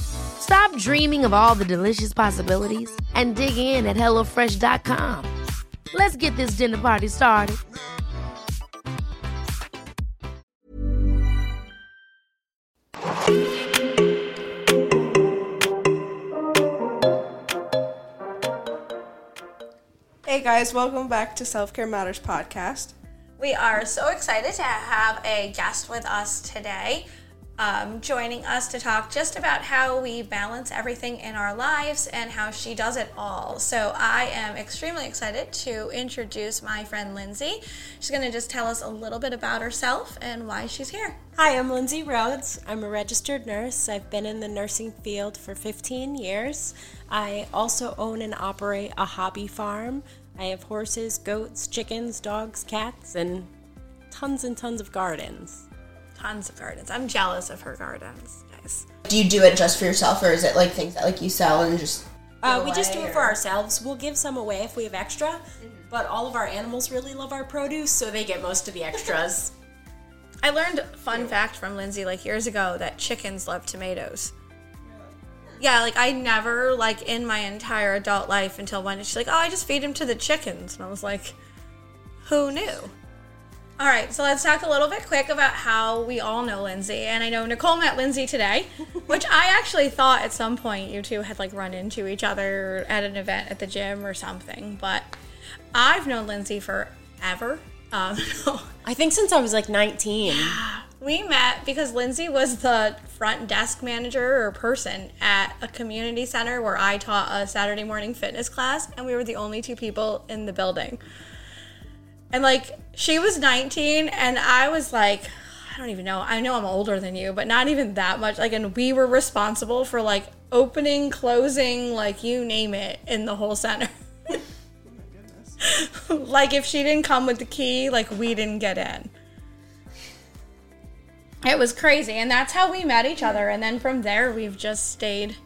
Stop dreaming of all the delicious possibilities and dig in at HelloFresh.com. Let's get this dinner party started. Hey guys, welcome back to Self Care Matters podcast. We are so excited to have a guest with us today, um, joining us to talk just about how we balance everything in our lives and how she does it all. So, I am extremely excited to introduce my friend Lyndsey. She's going to just tell us a little bit about herself and why she's here. Hi, I'm Lyndsey Rhodes. I'm a registered nurse. I've been in the nursing field for 15 years. I also own and operate a hobby farm. I have horses, goats, chickens, dogs, cats, and tons and tons of gardens. Tons of gardens. I'm jealous of her gardens, guys. Do you do it just for yourself, or is it like things that like you sell and just? Uh, we just do away, it for ourselves. We'll give some away if we have extra, but all of our animals really love our produce, so they get most of the extras. I learned a fun fact from Lyndsey like years ago that chickens love tomatoes. Yeah, like I never like in my entire adult life until one she's like, "Oh, I just feed them to the chickens," and I was like, "Who knew?" All right, so let's talk a little bit quick about how we all know Lyndsey, and I know Nicole met Lyndsey today, which I actually thought at some point you two had like run into each other at an event at the gym or something, but I've known Lyndsey forever. Um, I think since I was like 19. We met because Lyndsey was the front desk manager or person at a community center where I taught a Saturday morning fitness class, and we were the only two people in the building. And like, she was 19, and I was like, I don't even know. I know I'm older than you, but not even that much. Like, and we were responsible for like opening, closing, like you name it in the whole center. like, if she didn't come with the key, like, we didn't get in. It was crazy, and that's how we met each other. And then from there, we've just stayed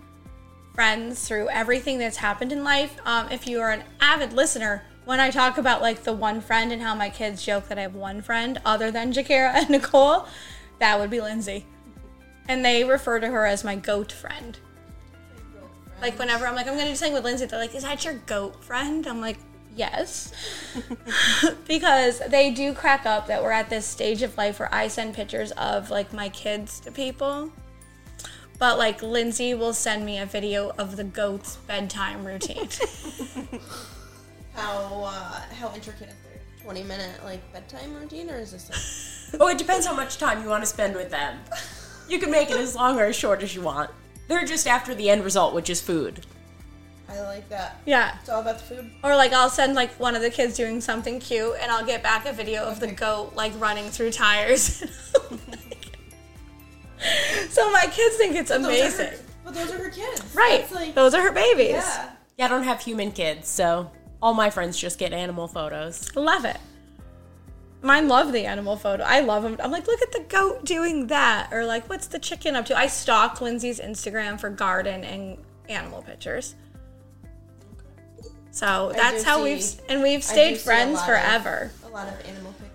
friends through everything that's happened in life. Um, if you are an avid listener, when I talk about like the one friend and how my kids joke that I have one friend other than Jakira and Nicole, that would be Lyndsey. And they refer to her as my goat friend. Like whenever I'm like, I'm gonna do something with Lyndsey, they're like, Is that your goat friend? I'm like, Yes. because they do crack up that we're at this stage of life where I send pictures of like my kids to people. But like Lyndsey will send me a video of the goat's bedtime routine. How uh, how intricate is their twenty minute like bedtime routine, or is this like? Oh, it depends how much time you want to spend with them. You can make it as long or as short as you want. They're just after the end result, which is food. I like that. yeah. It's all about the food. Or like I'll send like one of the kids doing something cute and I'll get back a video of the goat like running through tires. so my kids think it's Those are amazing. her, but those are her kids. Right. Like Those are her babies. yeah. Yeah, I don't have human kids, so all my friends just get animal photos. Love it. Mine love the animal photo. I love them. I'm like, look at the goat doing that. Or like, what's the chicken up to? I stalk Lyndsey's Instagram for garden and animal pictures. So that's how see- we've and we've stayed do see a friends of- forever. A lot of animal pictures.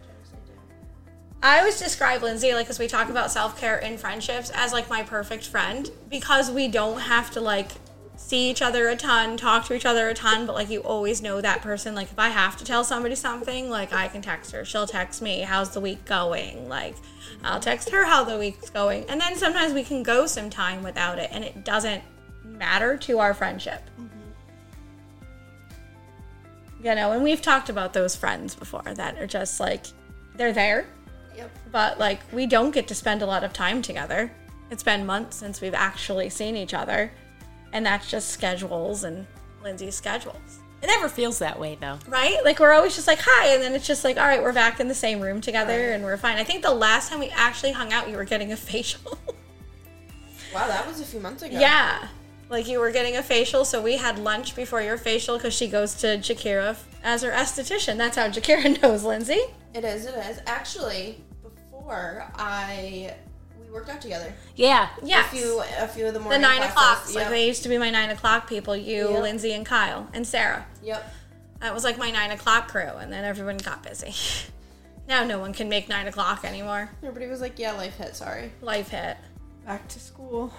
I. I always describe Lyndsey, like, as we talk about self care in friendships, as like my perfect friend because we don't have to like see each other a ton, talk to each other a ton, but like you always know that person. Like, if I have to tell somebody something, like, I can text her. She'll text me, How's the week going? Like, I'll text her how the week's going. And then sometimes we can go some time without it, and it doesn't matter to our friendship. Mm-hmm. You know, and we've talked about those friends before that are just like, they're there Yep. But like we don't get to spend a lot of time together. It's been months since we've actually seen each other. And that's just schedules and Lyndsey's schedules. It never feels that way though. Right? Like we're always just like hi and then it's just like all right, we're back in the same room together and we're fine. I think the last time we actually hung out, you were getting a facial. Wow, that was a few months ago. yeah. Like you were getting a facial, so we had lunch before your facial because she goes to Jakira as her esthetician. That's how Jakira knows Lyndsey. It is, it is. Actually, before I we worked out together. Yeah. yeah. A few a few of the morning. the nine o'clock. o'clocks. Like they used to be my nine o'clock people. You, Yep. Lyndsey, and Kyle, and Sarah. Yep. That was like my nine o'clock crew, and then everyone got busy. now no one can make nine o'clock anymore. Everybody was like, "Yeah, life hit. Sorry." Life hit. Back to school.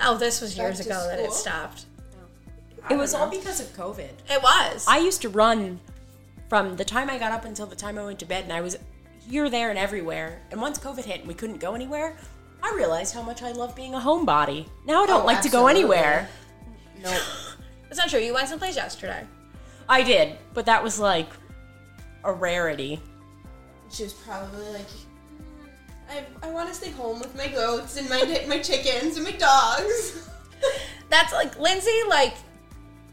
Oh, this was years Back to ago that it school? stopped. It was all because of COVID. It was. I used to run from the time I got up until the time I went to bed, and I was here, there, and everywhere. And once COVID hit and we couldn't go anywhere, I realized how much I love being a homebody. Now I don't Oh, like to go absolutely. anywhere. Nope. It's not true. You went someplace yesterday. I did, but that was like a rarity. she was probably like, "I I want to stay home with my goats and my my chickens and my dogs." That's like Lyndsey. Like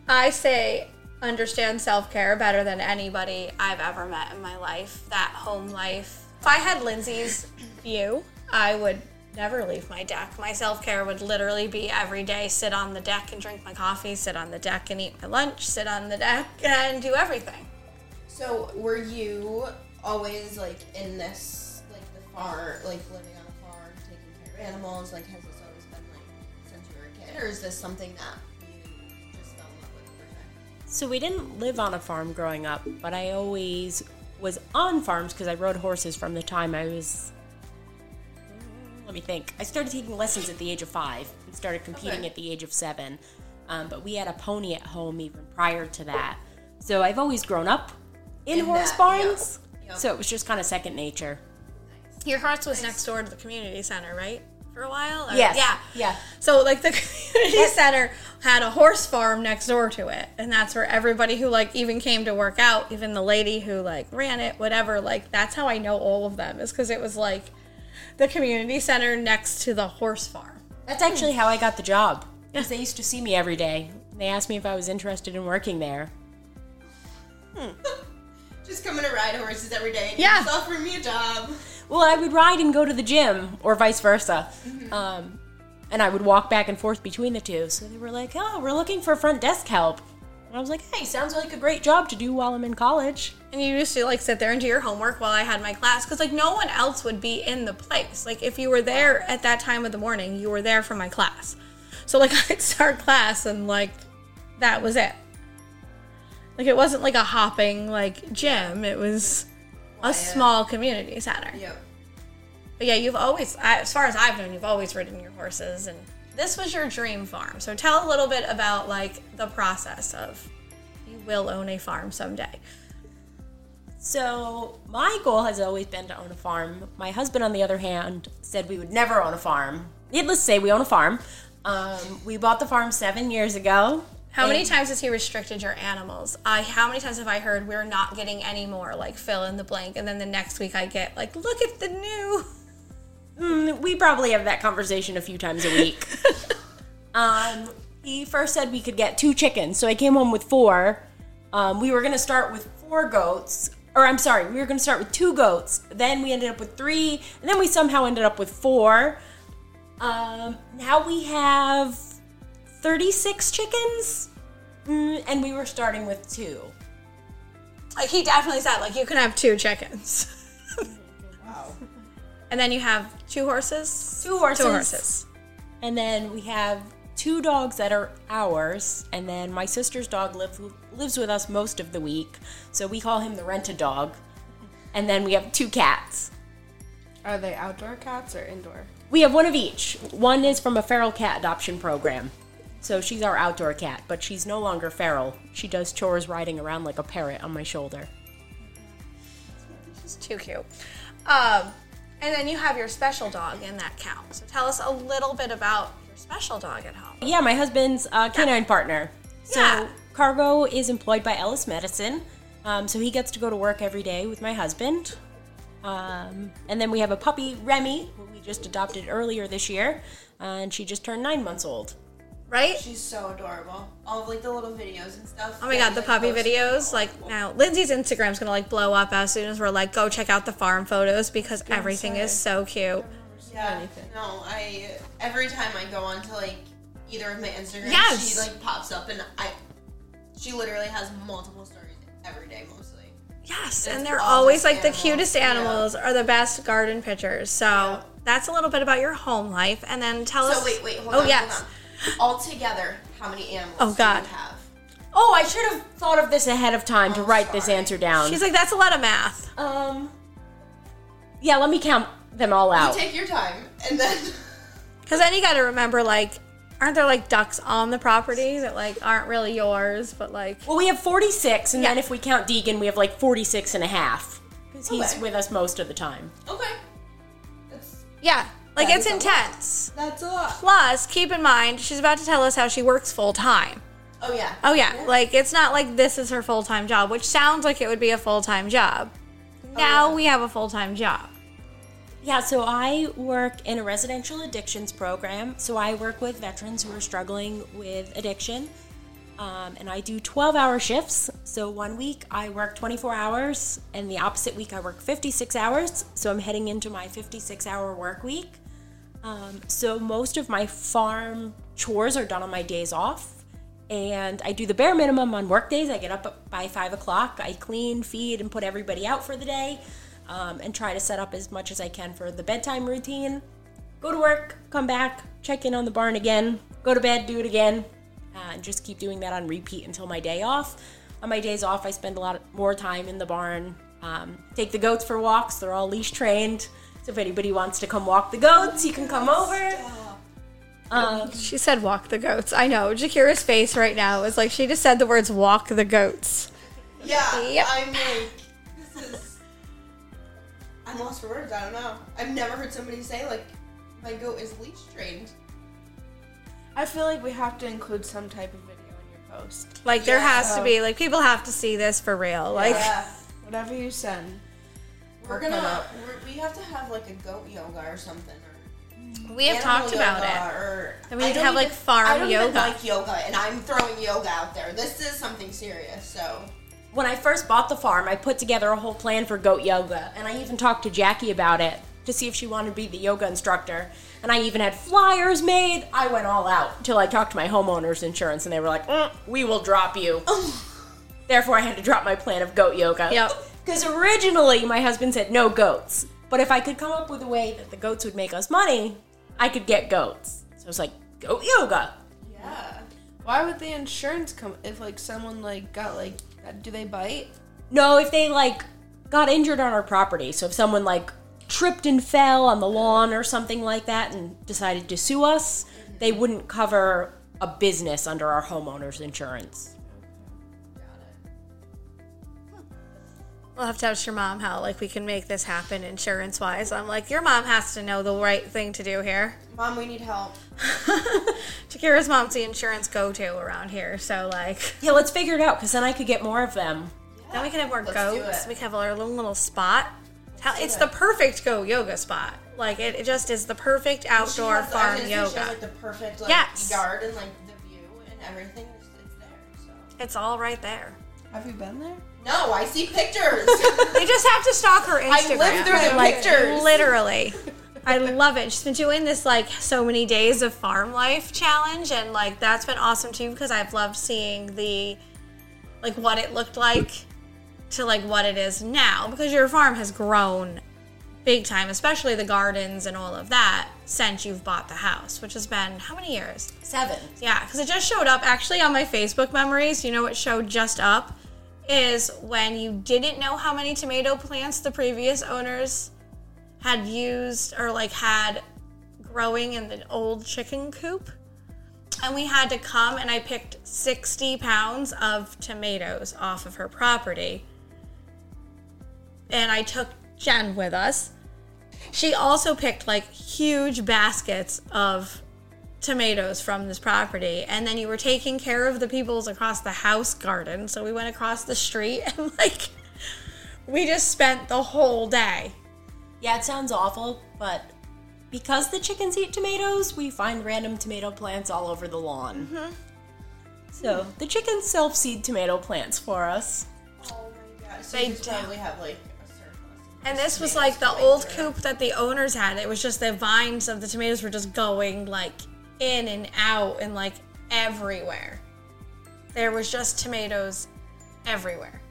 I say, understand self care better than anybody I've ever met in my life. That home life. If I had Lyndsey's view, I would never leave my deck. My self care would literally be every day sit on the deck and drink my coffee, sit on the deck and eat my lunch, sit on the deck and do everything. So, were you always like in this like the farm, like living on a farm, taking care of animals? Like, has this always been like since you were a kid, or is this something that So we didn't live on a farm growing up, but I always was on farms because I rode horses from the time I was. Let me think. I started taking lessons at the age of five and started competing Okay. at the age of seven. Um, but we had a pony at home even prior to that. So I've always grown up in, In horse that, barns. yeah. Yep. So it was just kind of second nature. Your horse was next door to the community center, right? For a while? Or- Yes. Yeah. Yeah. So like the community center had a horse farm next door to it, and that's where everybody who like even came to work out, even the lady who like ran it, whatever, like that's how I know all of them is because it was like the community center next to the horse farm. That's actually how I got the job. Because they used to see me every day. They asked me if I was interested in working there. Hmm. Just coming to ride horses every day. and Yeah. just offer me a job. Well, I would ride and go to the gym, or vice versa. Um, and I would walk back and forth between the two. So they were like, oh, we're looking for front desk help. And I was like, hey, sounds like a great job to do while I'm in college. And you used to like sit there and do your homework while I had my class because like no one else would be in the place. Like if you were there at that time of the morning, you were there for my class. So like I'd start class and like that was it. Like it wasn't like a hopping like gym. It was a small community center. Yep. But yeah, you've always, I- as far as I've known, you've always ridden your horses, and this was your dream farm. So tell a little bit about like the process of you will own a farm someday. So my goal has always been to own a farm. My husband, on the other hand, said we would never own a farm. Needless to say, we own a farm. Um, we bought the farm seven years ago. How many times has he restricted your animals? I how many times have I heard we're not getting any more like fill in the blank, and then the next week I get like look at the new. Mm, we probably have that conversation a few times a week. um, he first said we could get two chickens, so I came home with four. Um, we were going to start with four goats, or I'm sorry, we were going to start with two goats. Then we ended up with three, and then we somehow ended up with four. Um, now we have 36 chickens, mm, and we were starting with two. Like he definitely said like you can have two chickens. Wow. And then you have two horses. Two horses. Two horses. And then we have two dogs that are ours, and then my sister's dog live, lives with us most of the week, so we call him the rented dog. And then we have two cats. Are they outdoor cats or indoor? We have one of each. One is from a feral cat adoption program. So she's our outdoor cat, but she's no longer feral. She does chores riding around like a parrot on my shoulder. She's too cute. Um, and then you have your special dog in that count. So tell us a little bit about your special dog at home. Yeah, my husband's uh, canine partner. So Yeah. Cargo is employed by Ellis Medicine, um, so he gets to go to work every day with my husband. Um, and then we have a puppy, Remy, who we just adopted earlier this year, uh, and she just turned nine months old. Right? She's so adorable. All of like the little videos and stuff. Oh my god, the like, puppy videos. Like now Lyndsey's Instagram's gonna like blow up as soon as we're like, go check out the farm photos because everything is so cute. Yeah. No, I every time I go onto like either of my Instagrams, Yes. she like pops up and I she literally has multiple stories every day mostly. Yes, It's and they're always like the animals, cutest yeah. animals are the best garden pictures. So that's a little bit about your home life, and then tell us. So wait, wait, hold oh on, yes. hold on. Altogether, how many animals Oh, God. do you have? Oh, I should have thought of this ahead of time to write this sorry. answer down. She's like, that's a lot of math. um, yeah, let me count them all out. You take your time and then Because then you got to remember, like, aren't there like ducks on the property that like aren't really yours, but like well, we have 46, and then Yeah. if we count Deegan, we have like 46 and a half. Because he's Okay. with us most of the time. Okay. That's yeah, like That it's is a intense. that's a lot. Plus, keep in mind, she's about to tell us how she works full time. Oh yeah. Oh yeah, like it's not like this is her full time job, which sounds like it would be a full time job. Now yeah. we have a full time job. Yeah, so I work in a residential addictions program. So I work with veterans who are struggling with addiction. Um, and I do 12 hour shifts. So one week I work 24 hours, and the opposite week I work 56 hours. So I'm heading into my 56 hour work week. Um, so most of my farm chores are done on my days off. And I do the bare minimum on work days. I get up by five o'clock. I clean, feed, and put everybody out for the day, um, and try to set up as much as I can for the bedtime routine. Go to work, come back, check in on the barn again, go to bed, do it again, uh, and just keep doing that on repeat until my day off. On my days off, I spend a lot more time in the barn. Um, take the goats for walks. They're all leash trained. So if anybody wants to come walk the goats, you can come over. Um, She said walk the goats. I know. Jakira's face right now is like she just said the words walk the goats. Yeah. Yep. I'm like, this is. I'm lost for words. I don't know. I've never heard somebody say like, my goat is leash trained. I feel like we have to include some type of video in your post. Like there Yeah. has to be like people have to see this for real. Like yeah. Whatever you send. We're gonna. up. We're, we have to have like a goat yoga or something. Or we have talked about it. Or And we need to have, like, even- farm I don't even yoga. like yoga, and I'm throwing yoga out there. This is something serious. So when I first bought the farm, I put together a whole plan for goat yoga, and I even talked to Jackie about it to see if she wanted to be the yoga instructor. And I even had flyers made. I went all out until I talked to my homeowners insurance, and they were like, "Mm, "We will drop you." Therefore, I had to drop my plan of goat yoga. Yep. Because originally my husband said no goats, but if I could come up with a way that the goats would make us money, I could get goats. So it was like goat yoga. yeah. Why would the insurance come if like someone like got like do they bite? No, if they like got injured on our property. So if someone like tripped and fell on the lawn or something like that and decided to sue us, they wouldn't cover a business under our homeowners insurance. We'll have to ask your mom how like we can make this happen insurance wise. I'm like, your mom has to know the right thing to do here. Mom, we need help. Shakira's mom's the insurance go to around here, so like Yeah, let's figure it out because then I could get more of them. then we can have more goats. We can have our little little spot. How- It's the perfect go yoga spot. Like it, it just is the perfect She outdoor has- farm was gonna say She has, yoga. like the perfect like Yes. yard and like the view and everything. It's, it's there. So. It's all right there. Have you been there? No, I see pictures. You just have to stalk her Instagram. I live through the like, pictures. Literally. I love it. She's been doing this like so many days of farm life challenge and like that's been awesome too because I've loved seeing the like what it looked like to like what it is now because your farm has grown big time, especially the gardens and all of that since you've bought the house, which has been how many years? Seven. Yeah, because it just showed up actually on my Facebook memories. You know what showed just up is when you didn't know how many tomato plants the previous owners had used or like had growing in the old chicken coop. And we had to come and I picked 60 pounds of tomatoes off of her property. And I took Jen with us. She also picked like huge baskets of tomatoes from this property and then you were taking care of the people's across the house garden so we went across the street and like we just spent the whole day Yeah, it sounds awful, but because the chickens eat tomatoes, we find random tomato plants all over the lawn. Mm-hmm. So the chickens self seed tomato plants for us. Oh my god. So They you just probably have like a surplus. And this was like the old coop that the owners had. It was just the vines of the tomatoes were just going like in and out and like everywhere. There was just tomatoes everywhere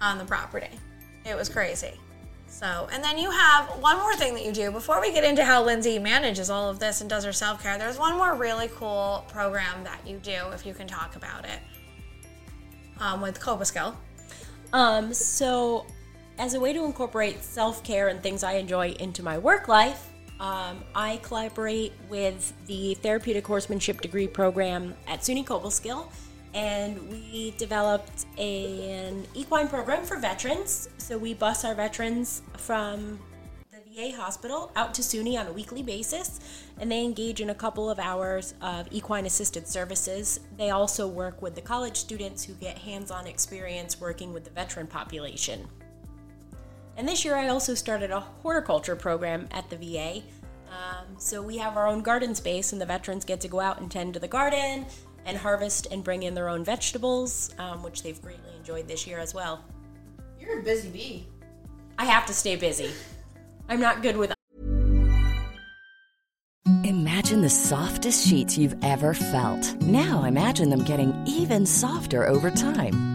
on the property. It was crazy. So, and then you have one more thing that you do before we get into how Lyndsey manages all of this and does her self care. There's one more really cool program that you do, if you can talk about it, um, with Cobleskill. Um, so, as a way to incorporate self care and things I enjoy into my work life, um, I collaborate with the Therapeutic Horsemanship Degree Program at SUNY Cobleskill, and we developed a- an equine program for veterans. So, we bus our veterans from the VA hospital out to SUNY on a weekly basis, and they engage in a couple of hours of equine assisted services. They also work with the college students who get hands on experience working with the veteran population. And this year, I also started a horticulture program at the VA. Um, so we have our own garden space, and the veterans get to go out and tend to the garden and harvest and bring in their own vegetables, um, which they've greatly enjoyed this year as well. You're a busy bee. I have to stay busy. I'm not good with Imagine the softest sheets you've ever felt. Now imagine them getting even softer over time.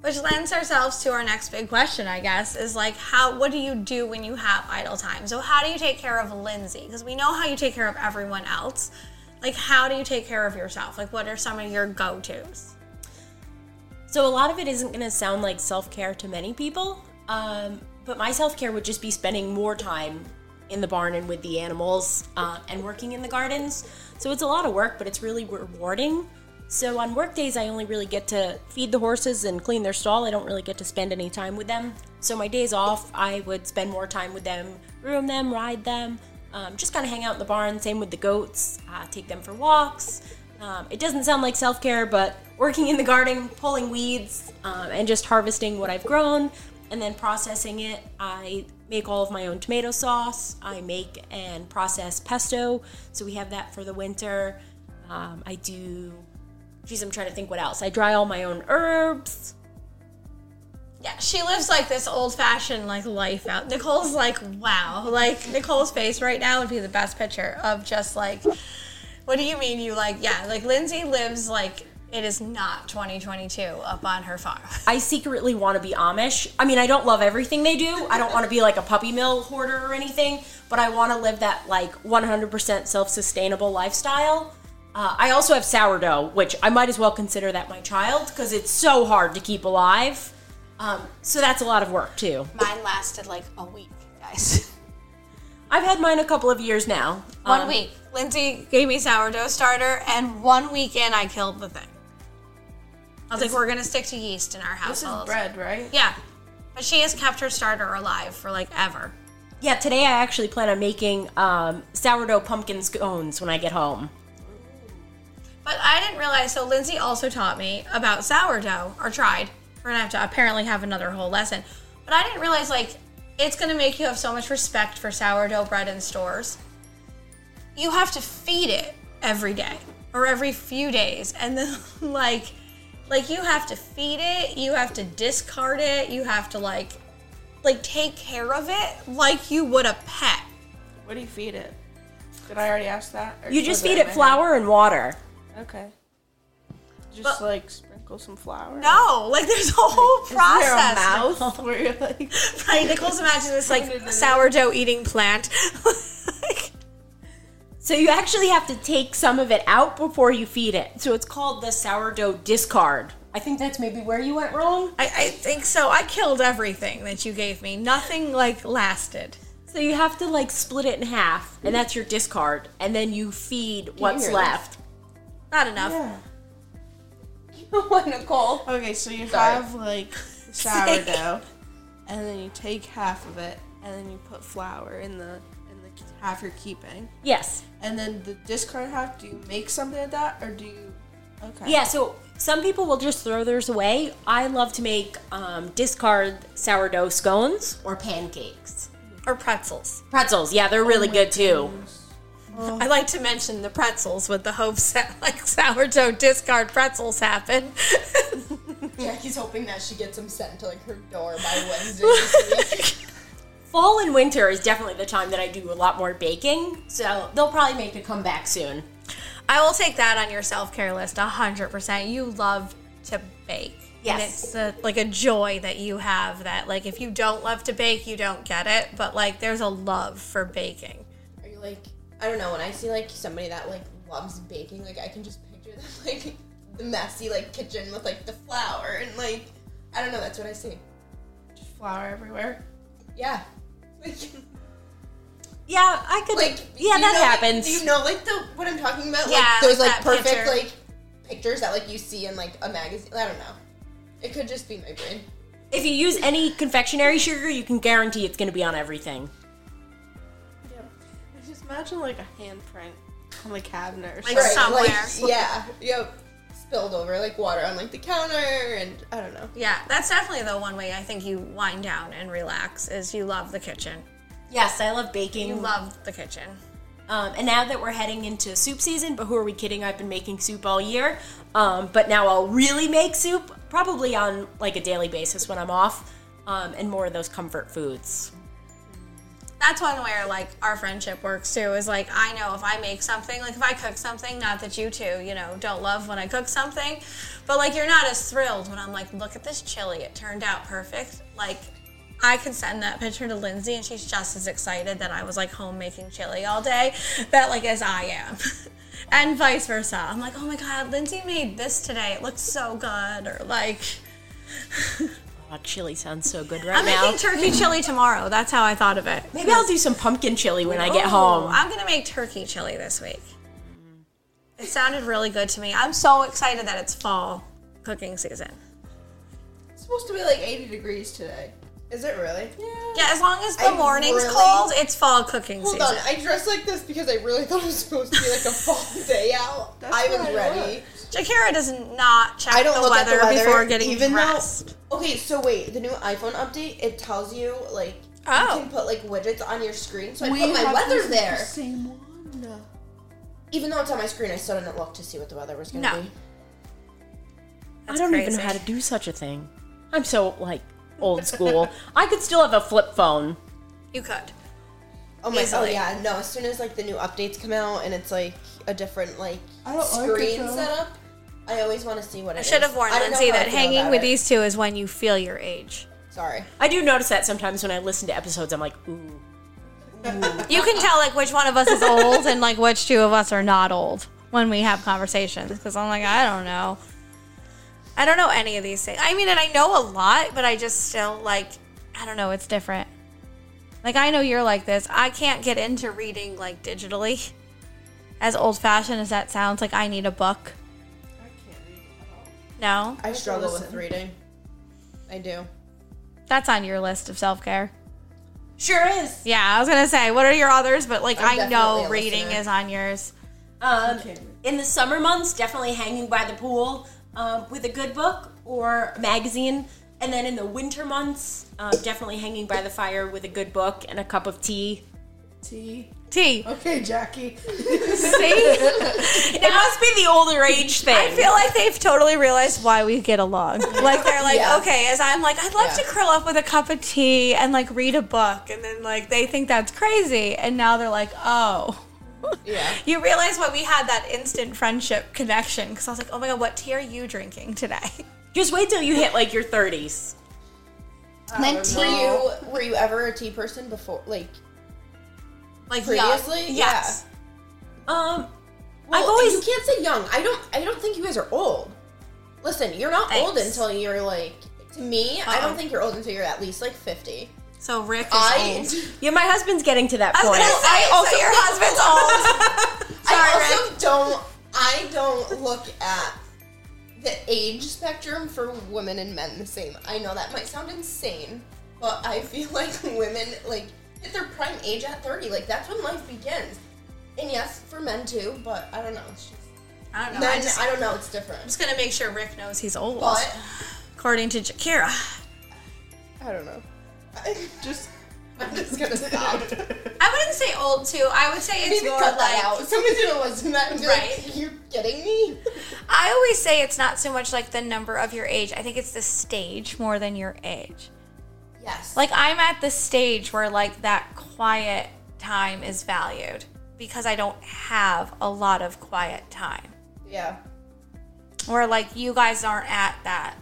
Which lends ourselves to our next big question, I guess, is like how what do you do when you have idle time? So how do you take care of Lyndsey? Because we know how you take care of everyone else. Like how do you take care of yourself? Like what are some of your go-tos? So a lot of it isn't going to sound like self-care to many people, um, but my self-care would just be spending more time in the barn and with the animals uh, and working in the gardens. So it's a lot of work, but it's really rewarding. So on work days, I only really get to feed the horses and clean their stall. I don't really get to spend any time with them. So my days off, I would spend more time with them, groom them, ride them, um, just kind of hang out in the barn. Same with the goats, uh, take them for walks. Um, it doesn't sound like self care, but working in the garden, pulling weeds, um, and just harvesting what I've grown and then processing it. I make all of my own tomato sauce. I make and process pesto, so we have that for the winter. Um, I do, geez, I'm trying to think what else. I dry all my own herbs. Yeah, she lives like this old-fashioned like life out. Nicole's like, wow. Like Nicole's face right now would be the best picture of just like what do you mean you like yeah, like Lyndsey lives like it is not 2022 up on her farm. I secretly want to be Amish. I mean, I don't love everything they do. I don't want to be like a puppy mill hoarder or anything, but I want to live that like 100% self-sustainable lifestyle. Uh, I also have sourdough, which I might as well consider that my child because it's so hard to keep alive. Um, so that's a lot of work too. Mine lasted like a week, guys. I've had mine a couple of years now. One Um, week. Lyndsey gave me sourdough starter, and one week in, I killed the thing. I was like, we're gonna stick to yeast in our This is household. bread, right? Yeah, but she has kept her starter alive for like ever. Yeah, today I actually plan on making um, sourdough pumpkin scones when I get home. But I didn't realize. So Lyndsey also taught me about sourdough, or tried. We're gonna have to apparently have another whole lesson. But I didn't realize like it's gonna make you have so much respect for sourdough bread in stores. You have to feed it every day or every few days, and then like, like you have to feed it. You have to discard it. You have to like, like take care of it like you would a pet. What do you feed it? Did I already ask that? Or You just feed it my flour and water. Okay. Just like sprinkle some flour. No, like there's a whole process. Is there a mouth where you're like? Right, Nicole's imagine this like sourdough eating plant. So you actually have to take some of it out before you feed it. So it's called the sourdough discard. I think that's maybe where you went wrong. I, I think so. I killed everything that you gave me. Nothing like lasted. So you have to like split it in half, and that's your discard, and then you feed what's left. Not enough. what, Nicole? Okay, so you Sorry. have like sourdough, and then you take half of it, and then you put flour in the in the half you're keeping, Yes. and then the discard half. Do you make something of that, or do you? Okay. Yeah, so some people will just throw theirs away. I love to make um, discard sourdough scones or pancakes. Or pretzels. Pretzels, yeah, they're really good too. I like to mention the pretzels with the hopes that like sourdough discard pretzels happen. Jackie's hoping that she gets them sent to like her door by Wednesday. Fall and winter is definitely the time that I do a lot more baking, so they'll probably make a comeback soon. I will take that on your self care list hundred percent. You love to bake. And Yes. it's a, like a joy that you have that like if you don't love to bake, you don't get it. But like there's a love for baking. Are you like I don't know, when I see like somebody that like loves baking, like I can just picture them like the messy like kitchen with like the flour and like I don't know, that's what I see. Just flour everywhere. Yeah. Like, Yeah, I could. like yeah, that know, like, happens. do you know like the what I'm talking about? Yeah, like those like like, perfect picture. like pictures that like you see in like a magazine. I don't know. It could just be my brain. if you use any confectionery sugar, you can guarantee it's going to be on everything. Yeah. Just imagine like a handprint on the cabinet or Like something. somewhere. Like, yeah. Yep. Spilled over like water on like the counter and I don't know. Yeah, that's definitely the one way I think you wind down and relax is you love the kitchen. Yes, I love baking. You love the kitchen. Um, and now that we're heading into soup season, but who are we kidding? I've been making soup all year. Um, but now I'll really make soup, probably on like a daily basis when I'm off, um, and more of those comfort foods. That's one where like our friendship works too. Is like I know if I make something, like if I cook something, not that you two, you know, don't love when I cook something, but like you're not as thrilled when I'm like, look at this chili, it turned out perfect. Like I can send that picture to Lyndsey and she's just as excited that I was like home making chili all day, that like as I am. and vice versa. I'm like, oh my god, Lyndsey made this today. It looks so good. Or like Oh, chili sounds so good right now. I'm now. making turkey chili tomorrow. That's how I thought of it. Maybe I'll do some pumpkin chili when I get Oh, home. I'm gonna make turkey chili this week. It sounded really good to me. I'm so excited that it's fall cooking season. It's supposed to be like 80 degrees today. Is it really? Yeah. Yeah, as long as the I morning's really- cold, it's fall cooking Hold season. on, I dressed like this because I really thought it was supposed to be like a fall day out. I was what I ready. Shakira does not check I don't the, look weather at the weather before getting even dressed. Though, okay, so wait, the new iPhone update it tells you like Oh. you can put like widgets on your screen. So I put my weather there. the Same one. Even though it's on my screen, I still didn't look to see what the weather was gonna No. be. I don't even know how to do such a thing. I'm so like old school. I could still have a flip phone. You could. Oh my! God. Oh yeah, no. As soon as like the new updates come out and it's like a different like I don't like screen though. setup, I always want to see what it I should have warned I don't know Lyndsey that hanging with it. these two is when you feel your age. Sorry. I do notice that sometimes when I listen to episodes, I'm like, ooh. You can tell like which one of us is old and like which two of us are not old when we have conversations because I'm like I don't know. I don't know any of these things. I mean, and I know a lot, but I just still like I don't know. It's different. Like I know you're like this. I can't get into reading like digitally. As old fashioned as that sounds, like I need a book. I can't read at all. No, I struggle with reading. I do. that's on your list of self care. Sure is. Yeah, I was gonna say, what are your others? But like, I'm I know reading listener. is on yours. Um, in the summer months, definitely hanging by the pool um, with a good book or magazine. And then in the winter months, um, definitely hanging by the fire with a good book and a cup of tea. Tea. Tea. Okay, Jackie. See? It must be the older age thing. I feel like they've totally realized why we get along. Like they're like, Yeah. okay, as I'm like, I'd love Yeah. to curl up with a cup of tea and like read a book, and then like they think that's crazy, and now they're like, oh. Yeah. You realize why we had that instant friendship connection because I was like, oh my god, what tea are you drinking today? Just wait till you hit like your 30s. Then were you were you ever a tea person before? Like Like Previously? young. yes. Um, Well, I've always you can't say young. I don't. I don't think you guys are old. Listen, you're not old until you're like. To me, I Uh-uh. don't think you're old until you're at least like fifty. So Rick is I. old. Yeah, my husband's getting to that I point. say, I also- so your husband's old. Sorry, I also don't. I don't look at the age spectrum for women and men the same. I know that might sound insane, but I feel like women like hit their prime age at thirty. Like that's when life begins. And yes, for men too, but I don't know. It's just I don't know. men. I just, I don't know. It's different. I'm just gonna make sure Rick knows he's old. But According to Jakira. I don't know. I just. I'm just gonna stop. I wouldn't say old too. I would say it's Maybe more cut like that out. Somebody's gonna listen to that and be Right. like, "You're kidding me." I always say it's not so much like the number of your age. I think it's the stage more than your age. Yes. Like I'm at the stage where like that quiet time is valued because I don't have a lot of quiet time. Yeah. Or like you guys aren't at that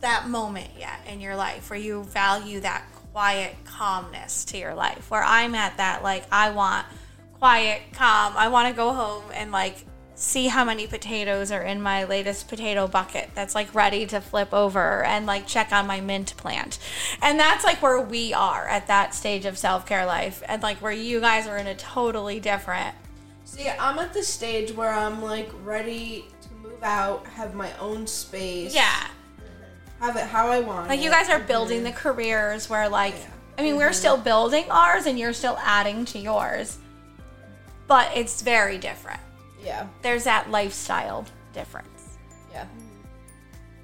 that moment yet in your life where you value that quiet calmness to your life. Where I'm at that like I want quiet, calm. I want to go home and like see how many potatoes are in my latest potato bucket that's like ready to flip over and like check on my mint plant. And that's like where we are at that stage of self-care life and like where you guys are in a totally different See, I'm at the stage where I'm like ready to move out, have my own space. yeah. Have it how I want. Like you guys are building mm-hmm. the careers where like I mean we're mm-hmm. still building ours and you're still adding to yours. But it's very different. Yeah. There's that lifestyle difference. Yeah.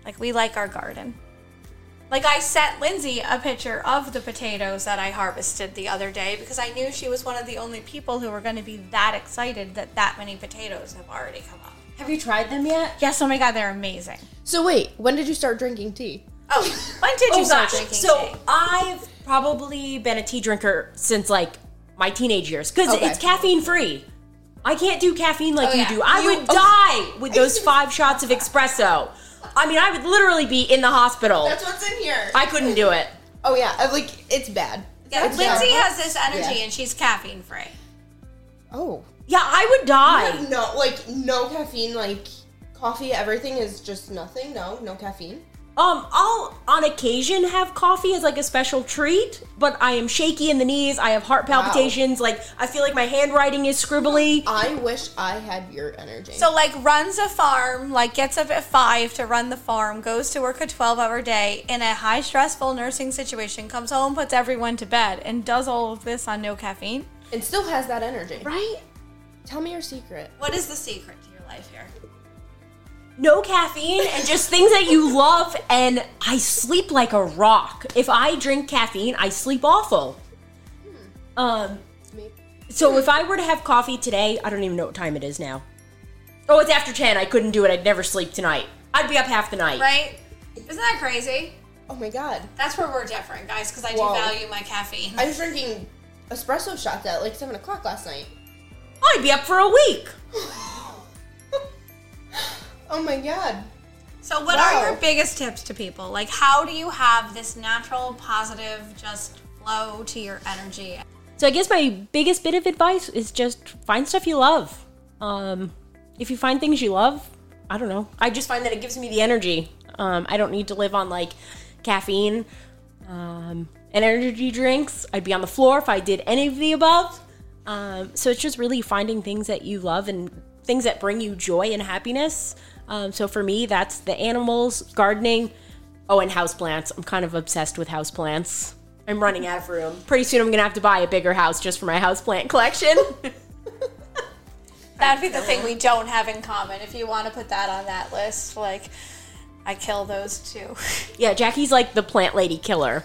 Like we like our garden. Like I sent Lyndsey a picture of the potatoes that I harvested the other day because I knew she was one of the only people who were going to be that excited that that many potatoes have already come up. Have you tried them yet? Yes, oh my god, they're amazing. So wait, when did you start drinking tea? Oh, when did oh you Oh start gosh. drinking So tea? I've probably been a tea drinker since like my teenage years because Okay. it's caffeine free. I can't do caffeine like Oh, you yeah. do. I You- would die with those five shots of espresso. I mean, I would literally be in the hospital. That's what's in here. I couldn't do it. oh yeah, I- like it's bad. Yeah, It's Lyndsey bad. has this energy Yeah. and she's caffeine free. Oh. Yeah, I would die. no like no caffeine, like coffee, everything is just nothing. No, no caffeine. Um, I'll on occasion have coffee as like a special treat, but I am shaky in the knees. I have heart Wow. palpitations. Like I feel like my handwriting is scribbly. I wish I had your energy. So like runs a farm, like gets up at five to run the farm, goes to work a twelve hour day in a high stressful nursing situation, comes home, puts everyone to bed, and does all of this on no caffeine. and still has that energy. Right? Tell me your secret. What is the secret to your life here? No caffeine and just things that you love and I sleep like a rock. If I drink caffeine, I sleep awful. Um so if I were to have coffee today, I don't even know what time it is now. Oh, it's after 10. I couldn't do it. I'd never sleep tonight. I'd be up half the night. Right? Isn't that crazy? Oh my god. That's where we're different, guys, because I do value my caffeine. I was drinking espresso shots at like seven o'clock last night. I'd be up for a week. Oh my god. So, what Wow. are your biggest tips to people? Like, how do you have this natural, positive, just flow to your energy? So I guess my biggest bit of advice is just find stuff you love. Um, if you find things you love, I don't know. I just find that it gives me the energy. Um, I don't need to live on like caffeine um, and energy drinks. I'd be on the floor if I did any of the above. Um, so it's just really finding things that you love and things that bring you joy and happiness. Um, so for me, that's the animals, gardening, oh, and houseplants. I'm kind of obsessed with houseplants. I'm running out of room. Pretty soon, I'm gonna have to buy a bigger house just for my houseplant collection. That'd be the thing we don't have in common. If you want to put that on that list, like, I kill those too. yeah, Jackie's like the plant lady killer.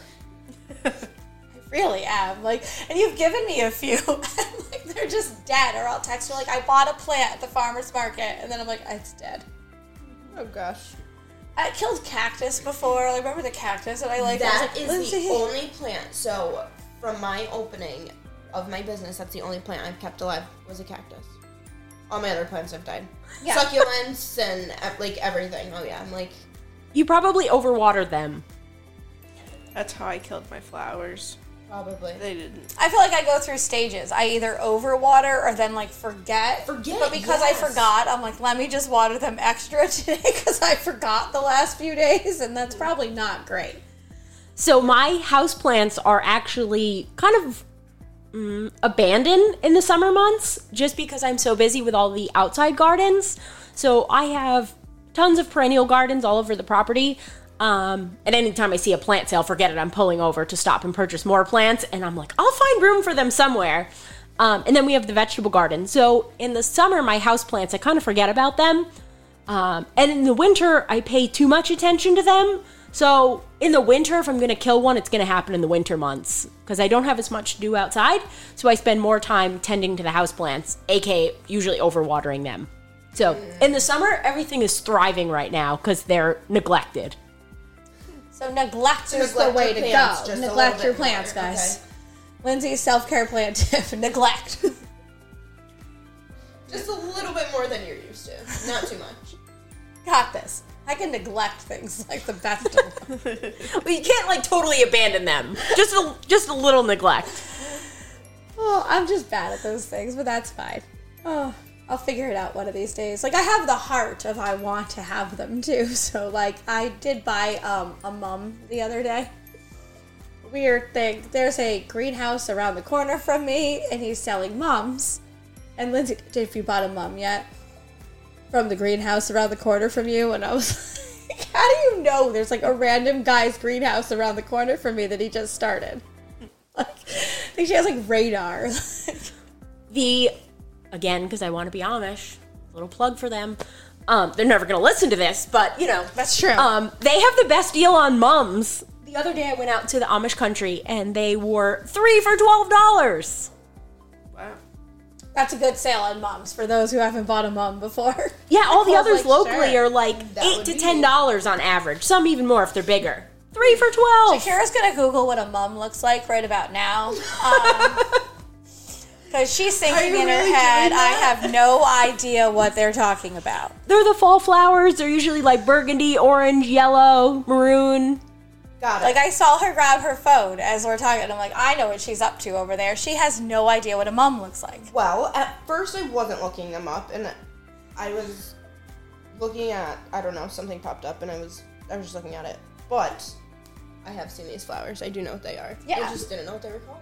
I really am. Like, and you've given me a few, like they're just dead. Or I'll text you like, I bought a plant at the farmer's market, and then I'm like, it's dead. Oh gosh. I killed cactus before. Like, remember the cactus that I like? I like, is the only plant. So from my opening of my business, that's the only plant I've kept alive was a cactus. All my other plants have died. Yeah. Succulents and uh, like everything. Oh yeah, I'm like You probably overwatered them. That's how I killed my flowers. Probably. They didn't. I feel like I go through stages. I either overwater or then like forget. Forget, But because yes. I forgot, I'm like, let me just water them extra today because I forgot the last few days, and that's probably not great. So my house plants are actually kind of mm, abandoned in the summer months just because I'm so busy with all the outside gardens. So I have tons of perennial gardens all over the property. Um, and anytime I see a plant sale, forget it, I'm pulling over to stop and purchase more plants. And I'm like, I'll find room for them somewhere. Um, and then we have the vegetable garden. So in the summer, my houseplants, I kind of forget about them. Um, and in the winter, I pay too much attention to them. So in the winter, if I'm going to kill one, it's going to happen in the winter months because I don't have as much to do outside. So I spend more time tending to the houseplants, aka usually overwatering them. So in the summer, everything is thriving right now because they're neglected. So neglect So is the way to go. Neglect your plants, more, guys. Lyndsey's self care plant tip: neglect. Just a little bit more than you're used to. Not too much. Got this. I can neglect things like the best of them. Well, you can't like totally abandon them. Just a, just a little neglect. Oh, I'm just bad at those things, but that's fine. Oh, I'll figure it out one of these days. Like I have the heart of I want to have them too. So like I did buy um, a mum the other day. Weird thing. There's a greenhouse around the corner from me, and he's selling mums. And Lyndsey, if you bought a mum yet from the greenhouse around the corner from you, and I was like, how do you know there's like a random guy's greenhouse around the corner from me that he just started? Like, I think she has like radar. the again because I want to be Amish. Little plug for them. Um, they're never going to listen to this, but you know That's true. Um, they have the best deal on mums. The other day I went out to the Amish country and they were three for twelve dollars. Wow. That's a good sale on mums for those who haven't bought a mum before. Yeah, all the others like, locally sure. are like That eight to ten dollars on average. Some even more if they're bigger. Three for twelve. Jakira's gonna Google what a mum looks like right about now. Because she's thinking you in her head, I have no idea what they're talking about. They're the fall flowers. They're usually like burgundy, orange, yellow, maroon. Got it. Like I saw her grab her phone as we're talking, and I'm like, I know what she's up to over there. She has no idea what a mom looks like. Well, at first I wasn't looking them up, and I was looking at I don't know something popped up, and I was I was just looking at it. But I have seen these flowers. I do know what they are. Yeah. I just didn't know what they were called.